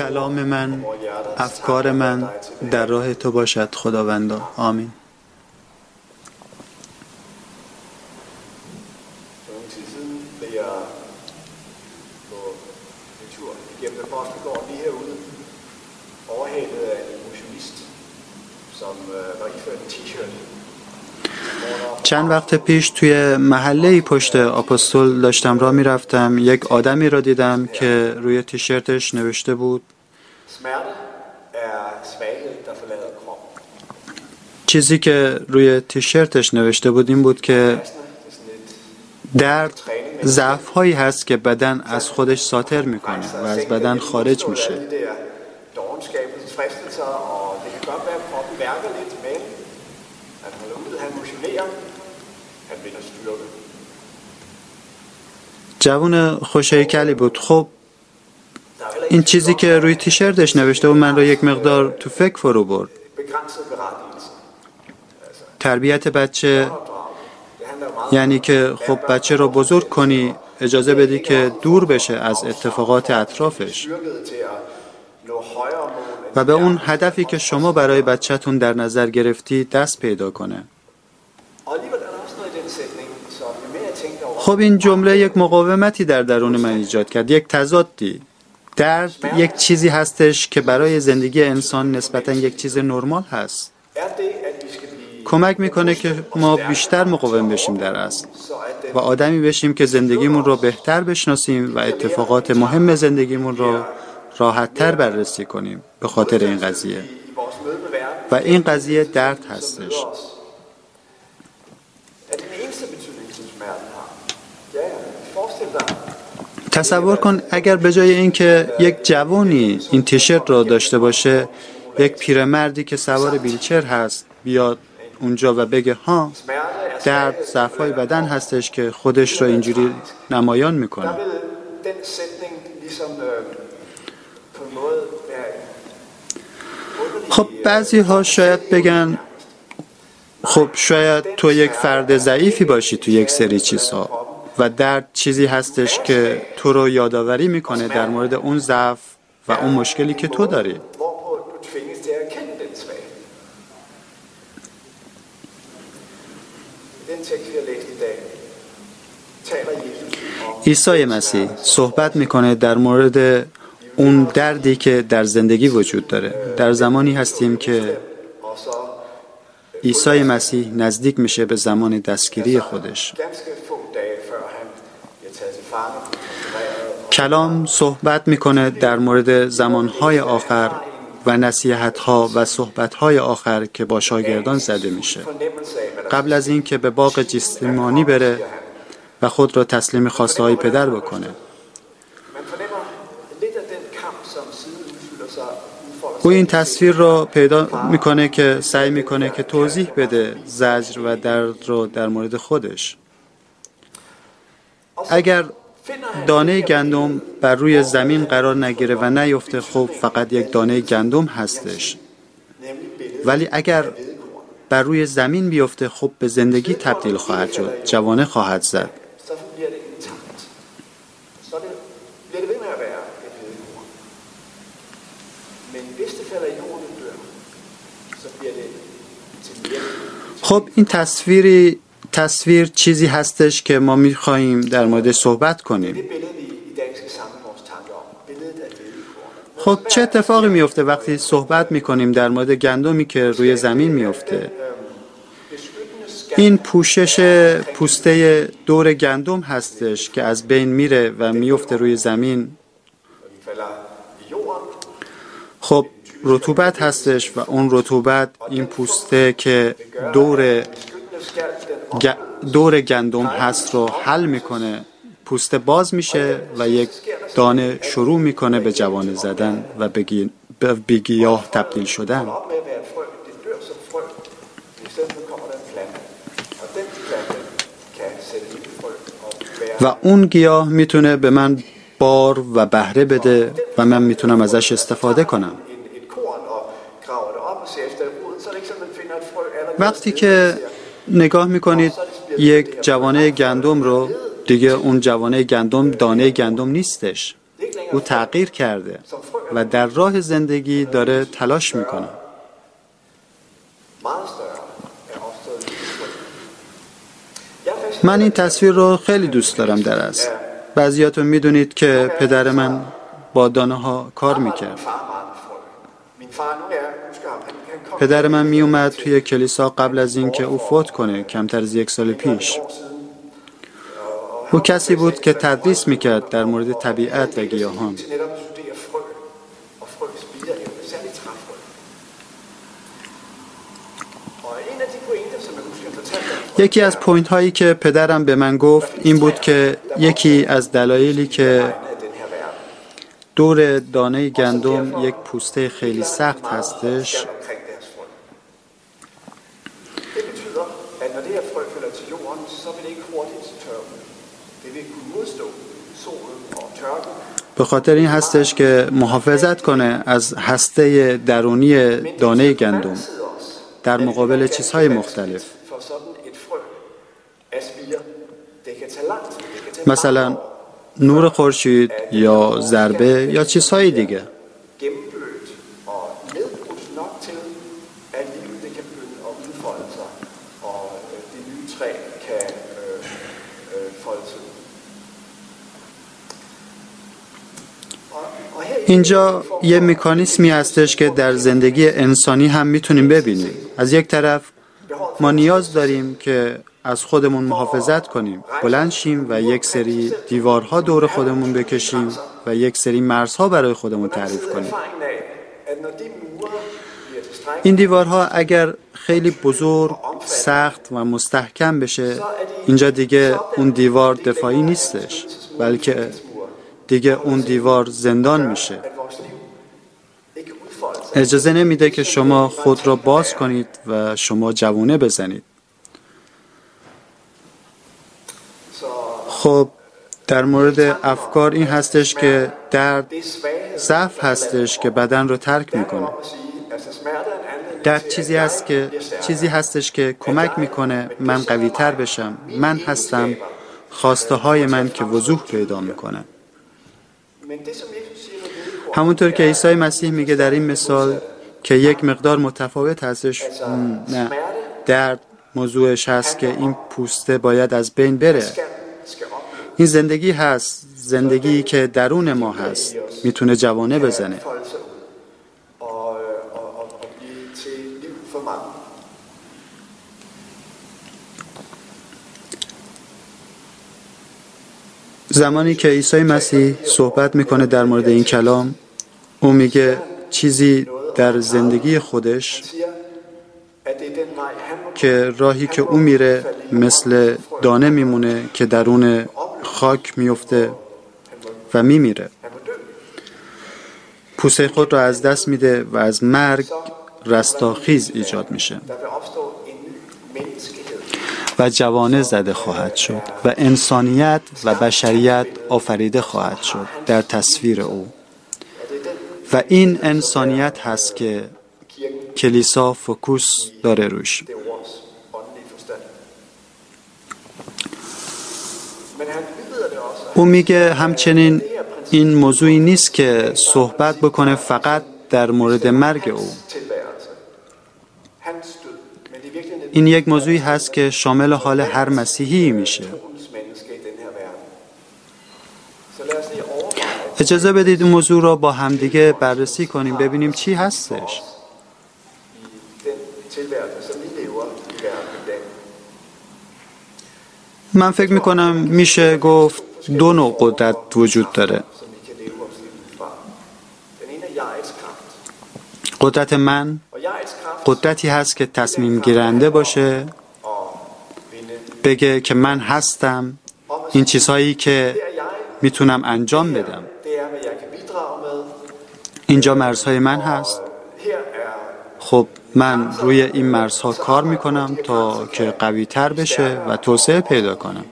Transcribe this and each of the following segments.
کلام من افکار من در راه تو باشد خداوندا. آمین. چند وقت پیش توی محله پشت آپوستول داشتم را می‌رفتم. یک آدمی را دیدم که روی تیشرتش نوشته بود. چیزی که روی تیشرتش نوشته بود این بود که درد ضعف هایی هست که بدن از خودش ساتر می‌کنه و از بدن خارج میشه. جوون خوشهیکلی بود. خب این چیزی که روی تیشرتش نوشته بود من رو یک مقدار تو فکر فرو برد. تربیت بچه یعنی که خب بچه رو بزرگ کنی اجازه بدی که دور بشه از اتفاقات اطرافش. و به اون هدفی که شما برای بچهتون در نظر گرفتی دست پیدا کنه. خب این جمله یک مقاومتی در درون من ایجاد کرد. یک تضادی. درد یک چیزی هستش که برای زندگی انسان نسبتا یک چیز نرمال هست. کمک می‌کنه که ما بیشتر مقاوم بشیم در اصل و آدمی بشیم که زندگیمون رو بهتر بشناسیم و اتفاقات مهم زندگیمون رو راحتتر بررسی کنیم به خاطر این قضیه. و این قضیه درد هستش. تصور کن اگر به جای اینکه یک جوانی این تیشرت را داشته باشه یک پیرمردی که سوار بیلچر هست بیاد اونجا و بگه ها درد ضعفای بدن هستش که خودش را اینجوری نمایان می‌کنه. خب بعضی ها شاید بگن خب شاید تو یک فرد ضعیفی باشی تو یک سری چیزها. و درد چیزی هستش که تو رو یادآوری می‌کنه در مورد اون ضعف و اون مشکلی که تو داری. عیسی مسیح صحبت می‌کنه در مورد اون دردی که در زندگی وجود داره. در زمانی هستیم که عیسی مسیح نزدیک میشه به زمان دستگیری خودش. کلام صحبت می‌کنه در مورد زمانهای آخر و نصیحتها و صحبتهای آخر که با شاگردان زده میشه. قبل از اینکه به باغ جیستمانی بره و خود را تسلیم خواسته های پدر بکنه. او این تصویر را پیدا می‌کنه که سعی می‌کنه که توضیح بده زجر و درد رو در مورد خودش. اگر دانه گندم بر روی زمین قرار نگیره و نیفته خب فقط یک دانه گندم هستش. ولی اگر بر روی زمین بیفته خب به زندگی تبدیل خواهد شد جوانه خواهد زد. خب این تصویری تصویر چیزی هستش که ما می‌خواهیم در مورد صحبت کنیم. خب چه اتفاقی میفته وقتی صحبت می‌کنیم در مورد گندمی که روی زمین میفته این پوشش پوسته دور گندم هستش که از بین میره و میفته روی زمین. خب رطوبت هستش و اون رطوبت این پوسته که دور دور گندم هست رو حل می‌کنه. پوسته باز میشه و یک دانه شروع می‌کنه به جوانه زدن و به گیاه تبدیل شدن. و اون گیاه می‌تونه به من بار و بهره بده و من می‌تونم ازش استفاده کنم. وقتی که نگاه می‌کنید یک جوانه گندم رو دیگه اون جوانه گندم دانه گندم نیستش. او تغییر کرده و در راه زندگی داره تلاش می‌کنه. من این تصویر رو خیلی دوست دارم در است بعضیاتون می‌دونید که پدر من با دانه ها کار می‌کرد. پدر من میومد توی کلیسا قبل از اینکه او فوت کنه کمتر از یک سال پیش. او کسی بود که تدریس می‌کرد در مورد طبیعت و گیاهان. یکی از پوینت هایی که پدرم به من گفت این بود که یکی از دلایلی که دور دانه گندم یک پوسته خیلی سخت هستش به خاطر این هستش که محافظت کنه از هسته درونی دانه گندم در مقابل چیزهای مختلف. مثلا نور خورشید یا ضربه یا چیزهای دیگه. اینجا یه مکانیسمی هستش که در زندگی انسانی هم می‌تونیم ببینیم. از یک طرف ما نیاز داریم که از خودمون محافظت کنیم. بلند شیم و یک سری دیوارها دور خودمون بکشیم و یک سری مرزها برای خودمون تعریف کنیم. این دیوارها اگر خیلی بزرگ سخت و مستحکم بشه اینجا دیگه اون دیوار دفاعی نیستش بلکه دیگه اون دیوار زندان میشه. اجازه نمیده که شما خود را باز کنید و شما جوونه بزنید. خب در مورد افکار این هستش که درد ضعف هستش که بدن رو ترک می‌کنه. درد چیزی هست که چیزی هستش که کمک می‌کنه من قوی تر بشم. من هستم خواسته های من که وضوح پیدا می‌کنه همونطور که عیسی مسیح میگه در این مثال که یک مقدار متفاوت هستش نه درد موضوعش هست که این پوسته باید از بین بره. این زندگی هست زندگی که درون ما هست می‌تونه جوانه بزنه. زمانی که عیسی مسیح صحبت می‌کنه در مورد این کلام او میگه چیزی در زندگی خودش که راهی که او میره مثل دانه میمونه که درون خاک میفته و میمیره. پوسه خود را از دست میده و از مرگ رستاخیز ایجاد میشه. و جوانه زده خواهد شد و انسانیت و بشریت آفریده خواهد شد در تصویر او. و این انسانیت هست که کلیسا فکوس داره روش. او میگه همچنین این موضوعی نیست که صحبت بکنه فقط در مورد مرگ او. این یک موضوعی هست که شامل حال هر مسیحی میشه. اجازه بدید این موضوع را با همدیگه بررسی کنیم ببینیم چی هستش. من فکر می‌کنم میشه گفت دو نوع قدرت وجود داره. قدرت من قدرتی هست که تصمیم گیرنده باشه بگه که من هستم این چیزهایی که می‌تونم انجام بدم. اینجا مرزهای من هست. خب من روی این مرزها کار می‌کنم تا که قوی تر بشه و توسعه پیدا کنم.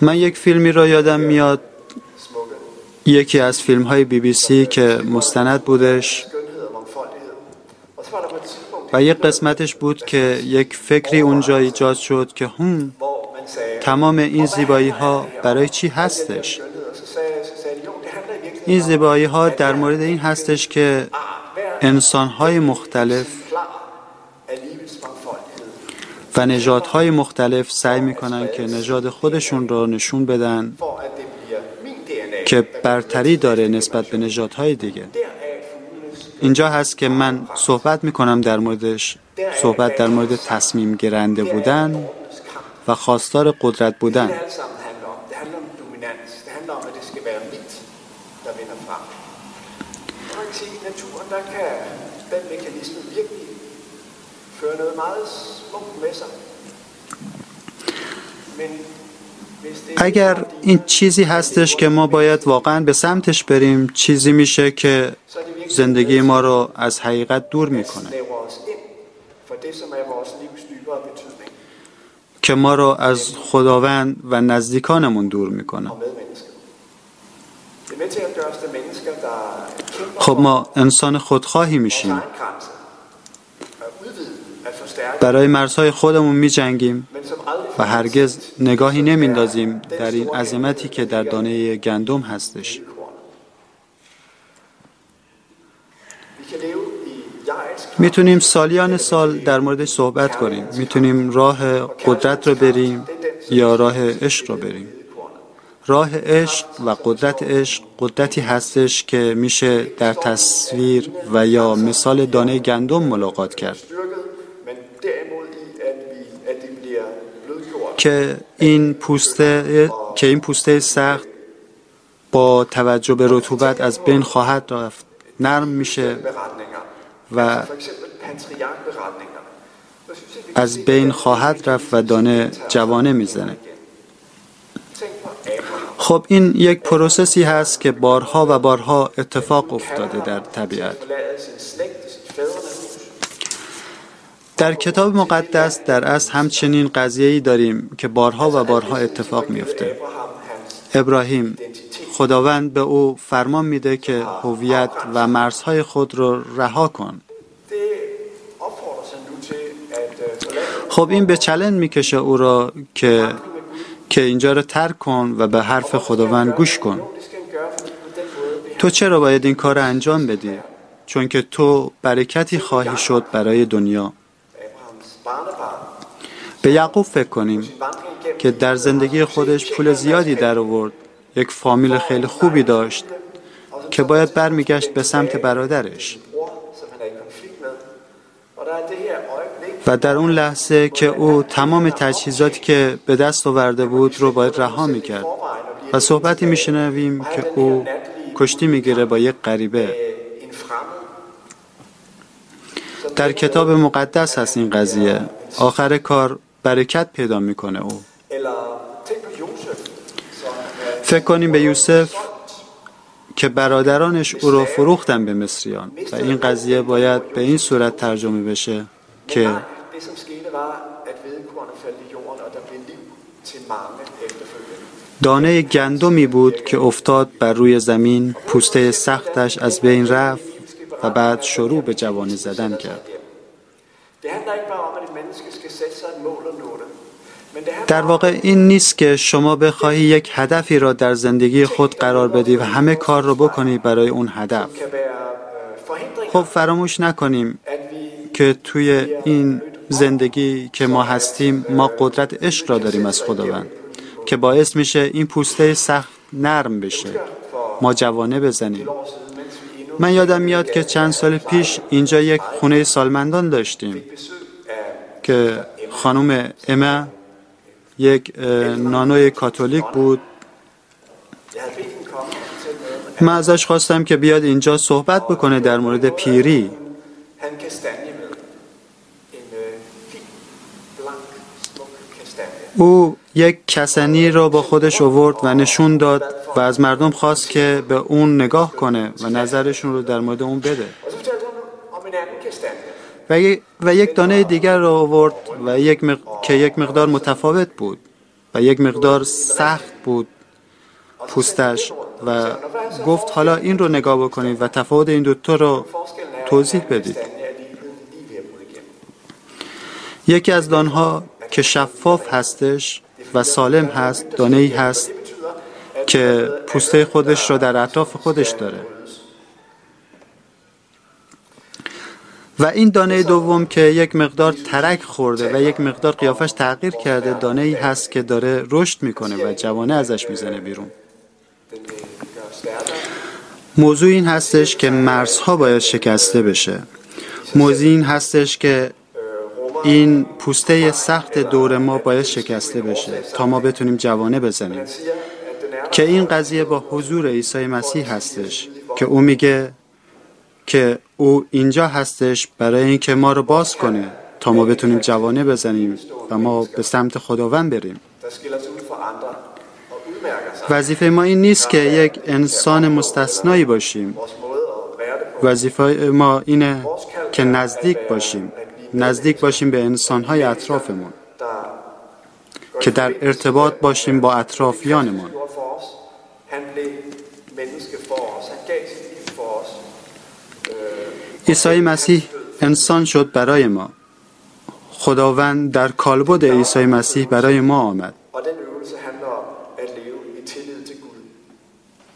من یک فیلمی را یادم میاد. یکی از فیلم های بی بی سی که مستند بودش و یک قسمتش بود که یک فکری اونجا ایجاد شد که هم تمام این زیبایی ها برای چی هستش؟ این زیبایی ها در مورد این هستش که انسان های مختلف و نژادهای های مختلف سعی می‌کنن که نژاد خودشون را نشون بدن. که برتری داره نسبت به نژادهای دیگه. اینجا هست که من صحبت می‌کنم در موردش صحبت در مورد تصمیم گرنده بودن و خواستار قدرت بودن. اگر این چیزی هستش که ما باید واقعا به سمتش بریم چیزی میشه که زندگی ما رو از حقیقت دور می‌کنه. که ما رو از خداوند و نزدیکانمون دور می‌کنه. خب ما انسان خودخواهی میشیم. برای مرزهای خودمون می جنگیم و هرگز نگاهی نمیندازیم در این عظمتی که در دانه گندم هستش. می‌تونیم سالیان سال در موردش صحبت کنیم. می‌تونیم راه قدرت رو بریم یا راه عشق رو بریم. راه عشق و قدرت عشق قدرتی هستش که میشه در تصویر و یا مثال دانه گندم ملاقات کرد. که این پوسته که این پوسته سخت با توجه به رطوبت از بین خواهد رفت. نرم میشه و از بین خواهد رفت و دانه جوانه می‌زنه. خب این یک پروسسی هست که بارها و بارها اتفاق افتاده در طبیعت. در کتاب مقدس در اصل همچنین ای داریم که بارها و بارها اتفاق میفته ابراهیم خداوند به او فرمان میده که هویت و مرزهای خود را رها کن. خب این به چلن می‌کشه او را که که اینجا را ترک کن و به حرف خداوند گوش کن. تو چرا باید این کار انجام بدی؟ چون که تو برکتی خواهی شد برای دنیا. به یعقوب فکر کنیم که در زندگی خودش پول زیادی در آورد. یک فامیل خیلی خوبی داشت که باید برمیگشت به سمت برادرش. و در اون لحظه که او تمام تجهیزاتی که به دست آورده بود رو باید رها می‌کرد. و صحبتی میشنویم که او کشتی می‌گیره با یک غریبه. در کتاب مقدس هست این قضیه. آخر کار برکت پیدا می‌کنه او. فکر کنیم به یوسف که برادرانش او را فروختن به مصریان. و این قضیه باید به این صورت ترجمه بشه که دانه گندمی بود که افتاد بر روی زمین پوسته سختش از بین رفت و بعد شروع به جوانی زدن کرد. در واقع این نیست که شما بخواهی یک هدفی را در زندگی خود قرار بدی و همه کار را بکنی برای اون هدف. خب فراموش نکنیم که توی این زندگی که ما هستیم ما قدرت عشق را داریم از خداوند که باعث میشه این پوسته سخت نرم بشه ما جوانه بزنیم. من یادم میاد که چند سال پیش اینجا یک خونه سالمندان داشتیم که خانم اما یک نانوی کاتولیک بود. من ازش خواستم که بیاد اینجا صحبت بکنه در مورد پیری. او یک کسنی را با خودش آورد و نشون داد و از مردم خواست که به اون نگاه کنه و نظرشون رو در مورد اون بده. و یک دانه دیگر را آورد و یک که یک مقدار متفاوت بود و یک مقدار سخت بود پوستش و گفت حالا این رو نگاه بکنید و تفاوت این دوتا رو توضیح بدید. یکی از دانها که شفاف هستش و سالم هست دانه ای هست که پوسته خودش رو در اطراف خودش داره. و این دانه دوم که یک مقدار ترک خورده و یک مقدار قیافش تغییر کرده دانه ای هست که داره رشد می‌کنه و جوانه ازش می‌زنه بیرون. موضوع این هستش که مرزها باید شکسته بشه. موضوع این هستش که این پوسته سخت دور ما باید شکسته بشه تا ما بتونیم جوانه بزنیم. که این قضیه با حضور عیسی مسیح هستش که او میگه که او اینجا هستش برای اینکه ما رو باز کنه تا ما بتونیم جوانه بزنیم و ما به سمت خداوند بریم. وظیفه ما این نیست که یک انسان مستثنایی باشیم. وظیفه ما اینه که نزدیک باشیم. نزدیک باشیم به انسانهای اطرافمون که در ارتباط باشیم با اطرافیانمون. عیسی مسیح انسان شد برای ما. خداوند در کالبد عیسی مسیح برای ما آمد.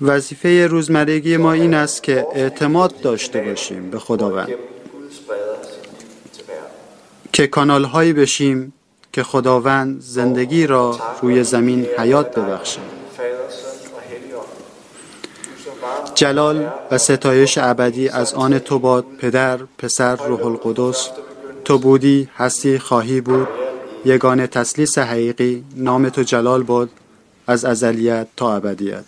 وظیفه روزمرگی ما این است که اعتماد داشته باشیم به خداوند. که کانال هایی بشیم که خداوند زندگی را روی زمین حیات ببخشه. جلال و ستایش ابدی از آن تو باد پدر پسر روح القدس تو بودی هستی خواهی بود یگان تسلیس حقیقی نام تو جلال بود از ازلیت تا ابدیت.